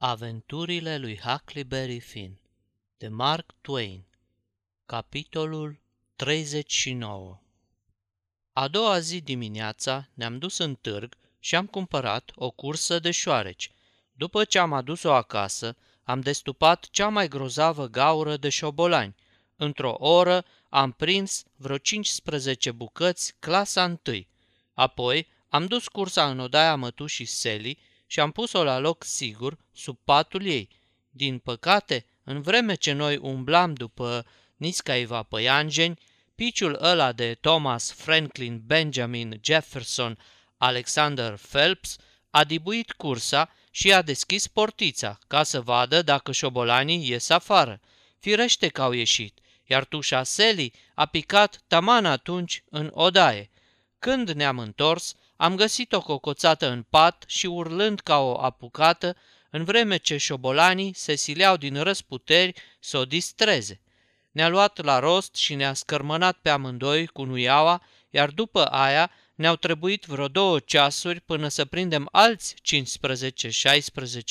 Aventurile lui Huckleberry Finn de Mark Twain Capitolul 39 A doua zi dimineața ne-am dus în târg și am cumpărat o cursă de șoareci. După ce am adus-o acasă, am destupat cea mai grozavă gaură de șobolani. Într-o oră am prins vreo 15 bucăți clasa întâi. Apoi am dus cursa în odaia mătușii Sally și am pus-o la loc sigur sub patul ei. Din păcate, în vreme ce noi umblam după niscaiva păianjeni, piciul ăla de Thomas Franklin Benjamin Jefferson Alexander Phelps a dibuit cursa și a deschis portița ca să vadă dacă șobolanii ies afară. Firește că au ieșit, iar tușa Sally a picat taman atunci în odaie. Când ne-am întors, am găsit-o cocoțată în pat și urlând ca o apucată, în vreme ce șobolanii se sileau din răsputeri să o distreze. Ne-a luat la rost și ne-a scărmănat pe amândoi cu nuiaua, iar după aia ne-au trebuit vreo două ceasuri până să prindem alți 15-16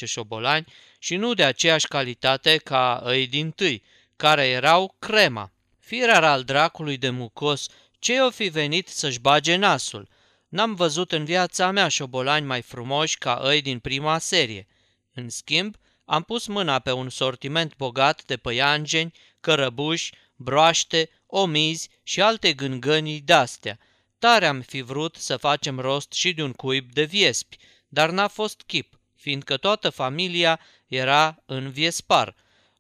șobolani și nu de aceeași calitate ca ei din tâi, care erau crema. Firar al dracului de mucos, ce o fi venit să-și bage nasul – N-am văzut în viața mea șobolani mai frumoși ca ei din prima serie. În schimb, am pus mâna pe un sortiment bogat de păianjeni, cărăbuși, broaște, omizi și alte gângănii de-astea. Tare am fi vrut să facem rost și de un cuib de viespi, dar n-a fost chip, fiindcă toată familia era în viespar.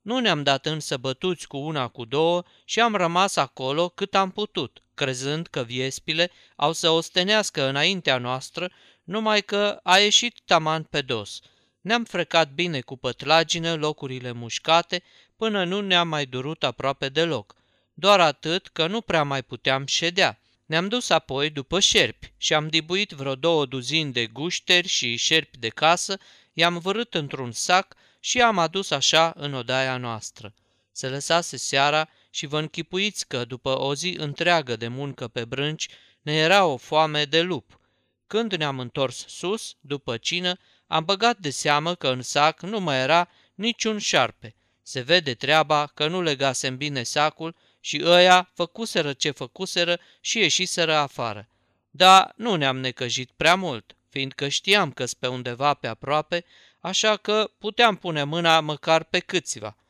Nu ne-am dat însă bătuți cu una cu două și am rămas acolo cât am putut, crezând că viespile au să ostenească înaintea noastră, numai că a ieșit taman pe dos. Ne-am frecat bine cu pătlagină locurile mușcate, până nu ne-am mai durut aproape deloc. Doar atât că nu prea mai puteam ședea. Ne-am dus apoi după șerpi și am dibuit vreo două duzini de gușteri și șerpi de casă, i-am vărât într-un sac și am adus așa în odaia noastră. Se lăsase seara și vă închipuiți că, după o zi întreagă de muncă pe brânci, ne era o foame de lup. Când ne-am întors sus, după cină, am băgat de seamă că în sac nu mai era niciun șarpe. Se vede treaba că nu legasem bine sacul și ăia făcuseră ce făcuseră și ieșiseră afară. Dar nu ne-am necăjit prea mult, fiindcă știam că pe undeva pe aproape, așa că puteam pune mâna măcar pe câțiva –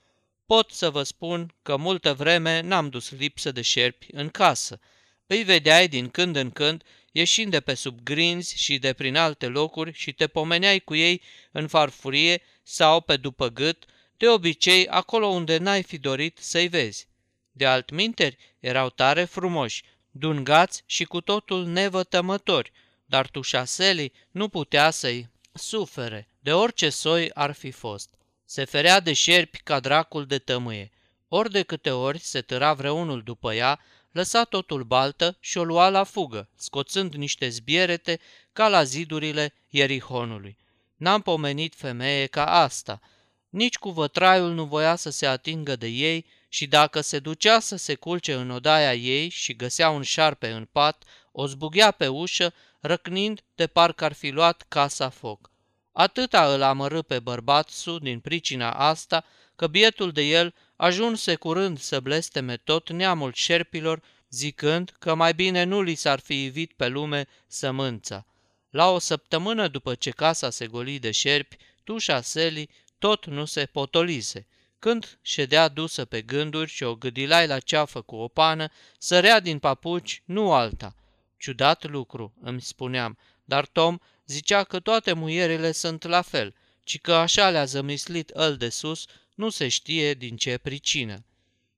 Pot să vă spun că multă vreme n-am dus lipsă de șerpi în casă. Îi vedeai din când în când ieșind de pe sub grinzi și de prin alte locuri și te pomeneai cu ei în farfurie sau pe după gât, de obicei acolo unde n-ai fi dorit să-i vezi. De altminteri erau tare frumoși, dungați și cu totul nevătămători, dar tușaselii nu putea să-i sufere, de orice soi ar fi fost. Se ferea de șerpi ca dracul de tămâie. Ori de câte ori se tăra vreunul după ea, lăsa totul baltă și o lua la fugă, scoțând niște zbierete ca la zidurile Ierihonului. N-am pomenit femeie ca asta. Nici cu vătraiul nu voia să se atingă de ei și dacă se ducea să se culce în odaia ei și găsea un șarpe în pat, o zbughea pe ușă, răcnind de parcă ar fi luat casa foc. Atâta îl amărâ pe bărbat su din pricina asta, că bietul de el ajunse curând să blesteme tot neamul șerpilor, zicând că mai bine nu li s-ar fi ivit pe lume sămânța. La o săptămână după ce casa se goli de șerpi, tușa Seli tot nu se potolise. Când ședea dusă pe gânduri și o gâdilai la ceafă cu o pană, sărea din papuci, nu alta. Ciudat lucru, îmi spuneam, dar Tom zicea că toate muierile sunt la fel, ci că așa le-a zămislit îl de sus, nu se știe din ce pricină.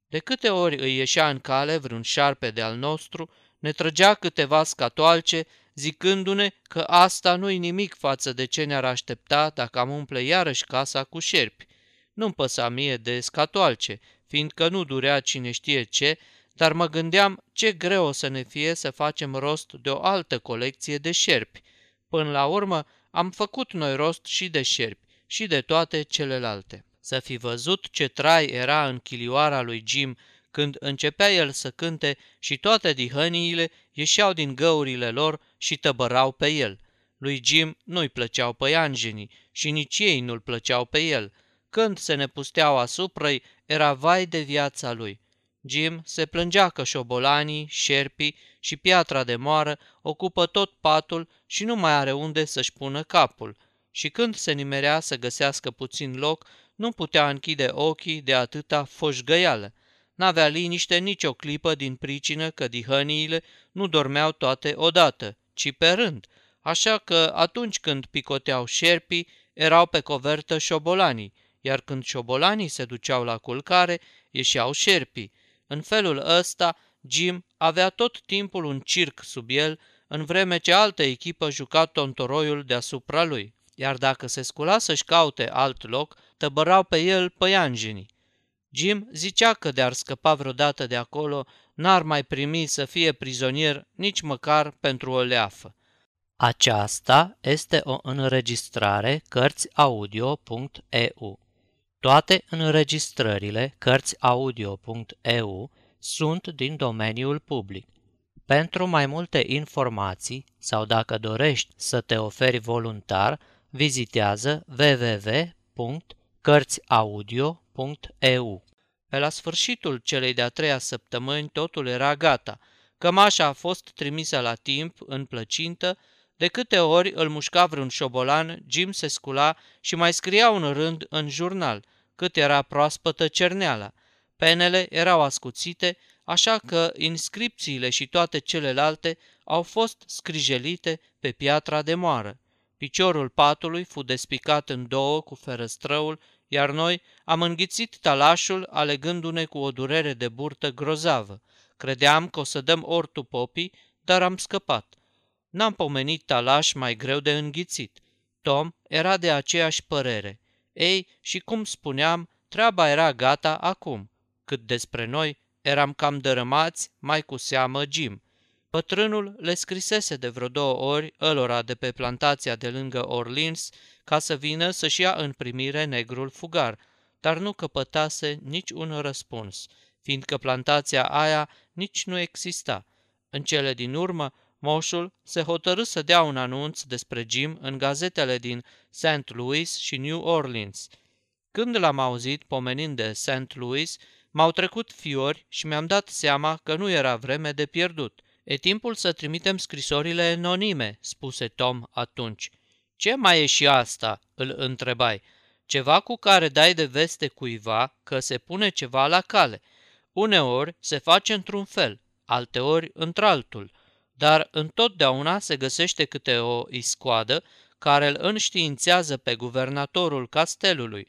De câte ori îi ieșea în cale vreun șarpe de al nostru, ne trăgea câteva scatoalce, zicându-ne că asta nu-i nimic față de ce ne-ar aștepta dacă am umple iarăși casa cu șerpi. Nu-mi păsa mie de scatoalce, fiindcă nu durea cine știe ce, dar mă gândeam ce greu o să ne fie să facem rost de o altă colecție de șerpi, Până la urmă, am făcut noi rost și de șerpi și de toate celelalte. Să fi văzut ce trai era în chilioara lui Jim când începea el să cânte și toate dihăniile ieșeau din găurile lor și tăbărau pe el. Lui Jim nu-i plăceau păianjenii și nici ei nu-l plăceau pe el. Când se ne pusteau asupra era vai de viața lui. Jim se plângea că șobolanii, șerpii și piatra de moară ocupă tot patul și nu mai are unde să-și pună capul. Și când se nimerea să găsească puțin loc, nu putea închide ochii de atâta foșgăială. N-avea liniște nicio clipă din pricină că dihăniile nu dormeau toate odată, ci pe rând, așa că atunci când picoteau șerpii, erau pe covertă șobolanii, iar când șobolanii se duceau la culcare, ieșeau șerpii. În felul ăsta, Jim avea tot timpul un circ sub el, în vreme ce altă echipă juca tontoroiul deasupra lui. Iar dacă se scula să-și caute alt loc, tăbărau pe el păianjenii. Jim zicea că de-ar scăpa vreodată de acolo, n-ar mai primi să fie prizonier nici măcar pentru o leafă. Aceasta este o înregistrare Cărțiaudio.eu. Toate înregistrările Cărțiaudio.eu sunt din domeniul public. Pentru mai multe informații sau dacă dorești să te oferi voluntar, vizitează www.cărțiaudio.eu. Pe la sfârșitul celei de-a treia săptămâni totul era gata. Cămașa a fost trimisă la timp, în plăcintă, de câte ori îl mușca vreun șobolan, Jim se scula și mai scria un rând în jurnal, cât era proaspătă cerneala. Penele erau ascuțite, așa că inscripțiile și toate celelalte au fost scrijelite pe piatra de moară. Piciorul patului fu despicat în două cu ferăstrăul, iar noi am înghițit talașul alegându-ne cu o durere de burtă grozavă. Credeam că o să dăm ortul popii, dar am scăpat. N-am pomenit talaș mai greu de înghițit. Tom era de aceeași părere. Ei, și cum spuneam, treaba era gata acum. Cât despre noi, eram cam dărâmați, mai cu seamă Jim. Pătrânul le scrisese de vreo două ori ălora de pe plantația de lângă Orleans ca să vină să-și ia în primire negrul fugar, dar nu căpătase nici un răspuns, fiindcă plantația aia nici nu exista. În cele din urmă, moșul se hotărâ să dea un anunț despre Jim în gazetele din St. Louis și New Orleans. Când l-am auzit pomenind de St. Louis, m-au trecut fiori și mi-am dat seama că nu era vreme de pierdut – E timpul să trimitem scrisorile anonime, spuse Tom atunci. Ce mai e și asta? îl întrebai. Ceva cu care dai de veste cuiva că se pune ceva la cale. Uneori se face într-un fel, alteori într-altul, dar întotdeauna se găsește câte o iscoadă care îl înștiințează pe guvernatorul castelului.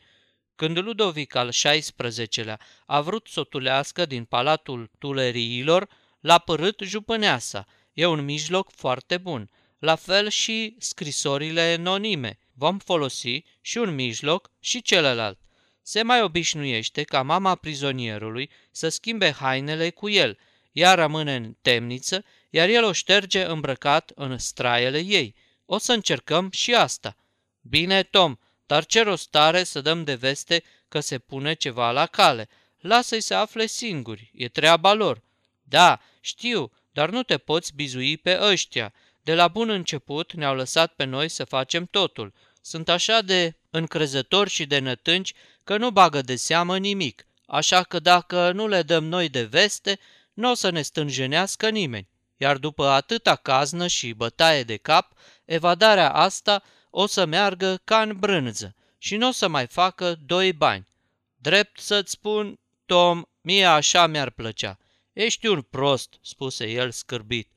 Când Ludovic al XVI-lea a vrut să o tulească din palatul Tuleriilor, L-a părât jupâneasa. E un mijloc foarte bun. La fel și scrisorile anonime. Vom folosi și un mijloc și celălalt. Se mai obișnuiește ca mama prizonierului să schimbe hainele cu el. Ea rămâne în temniță, iar el o șterge îmbrăcat în straiele ei. O să încercăm și asta. Bine, Tom, dar ce rost are să dăm de veste că se pune ceva la cale? Lasă-i să afle singuri, e treaba lor. Da, știu, dar nu te poți bizui pe ăștia. De la bun început ne-au lăsat pe noi să facem totul. Sunt așa de încrezători și de nătânci că nu bagă de seamă nimic, așa că dacă nu le dăm noi de veste, nu o să ne stânjenească nimeni. Iar după atâta caznă și bătaie de cap, evadarea asta o să meargă ca în brânză și nu o să mai facă doi bani. Drept să-ți spun, Tom, mie așa mi-ar plăcea. Ești un prost, spuse el scârbit.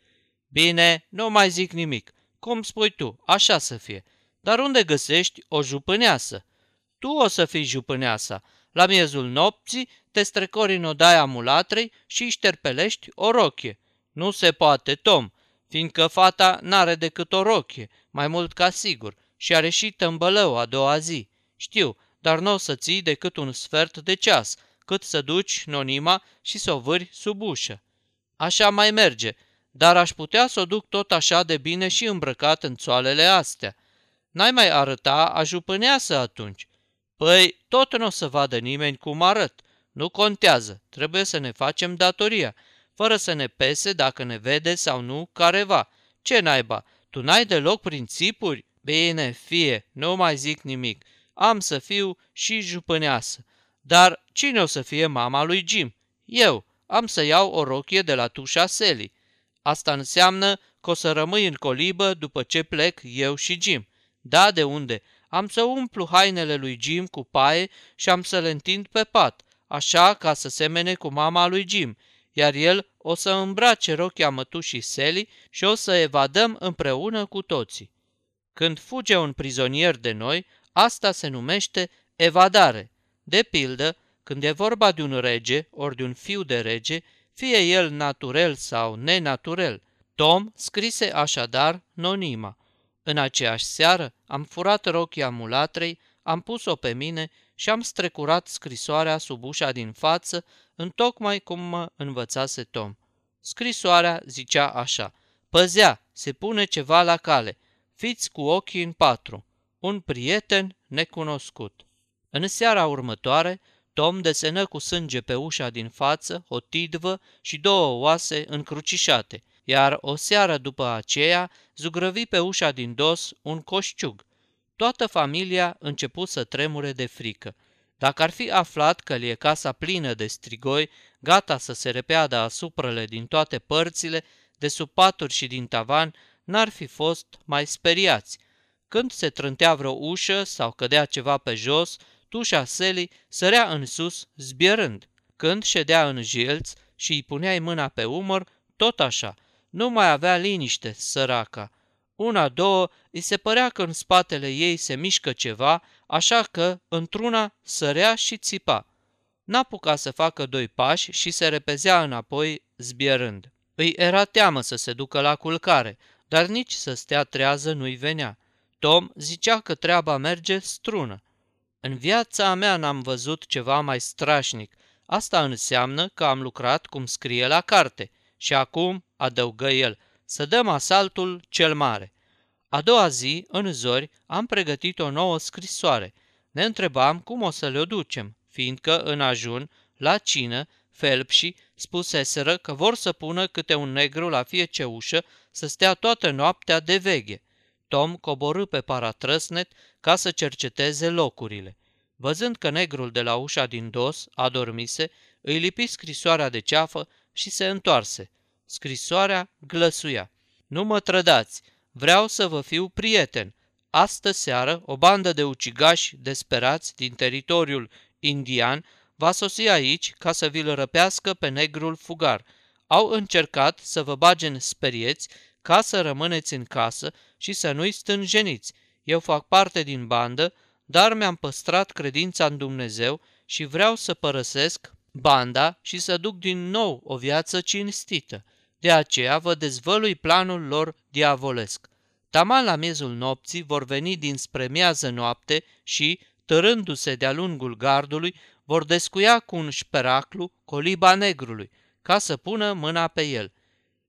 Bine, nu mai zic nimic. Cum spui tu, așa să fie. Dar unde găsești o jupâneasă? Tu o să fii jupâneasa. La miezul nopții te strecori în odaia mulatrei și șterpelești o rochie. Nu se poate, Tom, fiindcă fata n-are decât o rochie, mai mult ca sigur, și are și tămbălău a doua zi. Știu, dar nu o să ții decât un sfert de ceas, cât să duci nonima și să o vâri sub ușă. Așa mai merge, dar aș putea să o duc tot așa de bine și îmbrăcat în țoalele astea. N-ai mai arăta a jupâneasă atunci. Păi, tot nu o să vadă nimeni cum arăt. Nu contează, trebuie să ne facem datoria, fără să ne pese dacă ne vede sau nu careva. Ce naiba, tu n-ai deloc principuri? Bine, fie, nu mai zic nimic. Am să fiu și jupâneasă. Dar cine o să fie mama lui Jim? Eu. Am să iau o rochie de la tușa Sally. Asta înseamnă că o să rămâi în colibă după ce plec eu și Jim. Da, de unde? Am să umplu hainele lui Jim cu paie și am să le întind pe pat, așa ca să semene cu mama lui Jim, iar el o să îmbrace rochia mătușii Sally și o să evadăm împreună cu toții. Când fuge un prizonier de noi, asta se numește evadare. De pildă, când e vorba de un rege ori de un fiu de rege, fie el naturel sau nenaturel. Tom scrise așadar nonima. În aceeași seară am furat rochia mulatrei, am pus-o pe mine și am strecurat scrisoarea sub ușa din față, întocmai cum mă învățase Tom. Scrisoarea zicea așa, Păzea, se pune ceva la cale, fiți cu ochii în patru, un prieten necunoscut. În seara următoare, Tom desenă cu sânge pe ușa din față o tidvă și două oase încrucișate, iar o seară după aceea zugrăvi pe ușa din dos un coșciug. Toată familia început să tremure de frică. Dacă ar fi aflat că li e casa plină de strigoi, gata să se repeadă asupra din toate părțile, de sub paturi și din tavan, n-ar fi fost mai speriați. Când se trântea vreo ușă sau cădea ceva pe jos, tușa Sally sărea în sus, zbierând. Când ședea în jilț și îi puneai mâna pe umăr, tot așa. Nu mai avea liniște, săraca. Una, două, îi se părea că în spatele ei se mișcă ceva, așa că, într-una, sărea și țipa. N-apuca să facă doi pași și se repezea înapoi, zbierând. Îi era teamă să se ducă la culcare, dar nici să stea trează nu-i venea. Tom zicea că treaba merge strună. În viața mea n-am văzut ceva mai strașnic. Asta înseamnă că am lucrat cum scrie la carte. Și acum, adăugă el, să dăm asaltul cel mare. A doua zi, în zori, am pregătit o nouă scrisoare. Ne întrebam cum o să le ducem, fiindcă, în ajun, la cină, felpșii spuseseră că vor să pună câte un negru la fiece ușă să stea toată noaptea de veghe. Tom coborâ pe paratrăsnet ca să cerceteze locurile. Văzând că negrul de la ușa din dos adormise, îi lipi scrisoarea de ceafă și se întoarse. Scrisoarea glăsuia. Nu mă trădați, vreau să vă fiu prieten. Astă seară, o bandă de ucigași desperați din teritoriul indian va sosi aici ca să vi-l răpească pe negrul fugar. Au încercat să vă bage în sperieți ca să rămâneți în casă și să nu-i stânjeniți. Eu fac parte din bandă, dar mi-am păstrat credința în Dumnezeu și vreau să părăsesc banda și să duc din nou o viață cinstită. De aceea vă dezvălui planul lor diavolesc. Taman la miezul nopții vor veni dinspre miază noapte și, tărându-se de-a lungul gardului, vor descuia cu un șperaclu coliba negrului, ca să pună mâna pe el.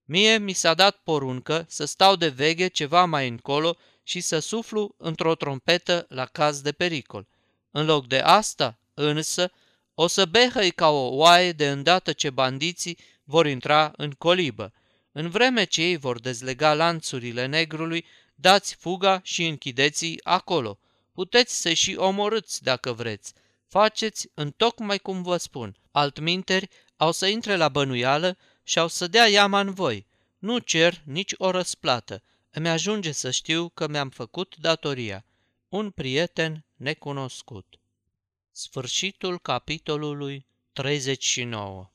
Mie mi s-a dat poruncă să stau de veghe ceva mai încolo și să suflu într-o trompetă la caz de pericol. În loc de asta, însă, o să behăi ca o oaie de îndată ce bandiții vor intra în colibă. În vreme ce ei vor dezlega lanțurile negrului, dați fuga și închideți acolo. Puteți să și omorâți dacă vreți. Faceți în tocmai cum vă spun. Altminteri au să intre la bănuială și au să dea iama în voi. Nu cer nici o răsplată. Îmi ajunge să știu că mi-am făcut datoria. Un prieten necunoscut. Sfârșitul capitolului 39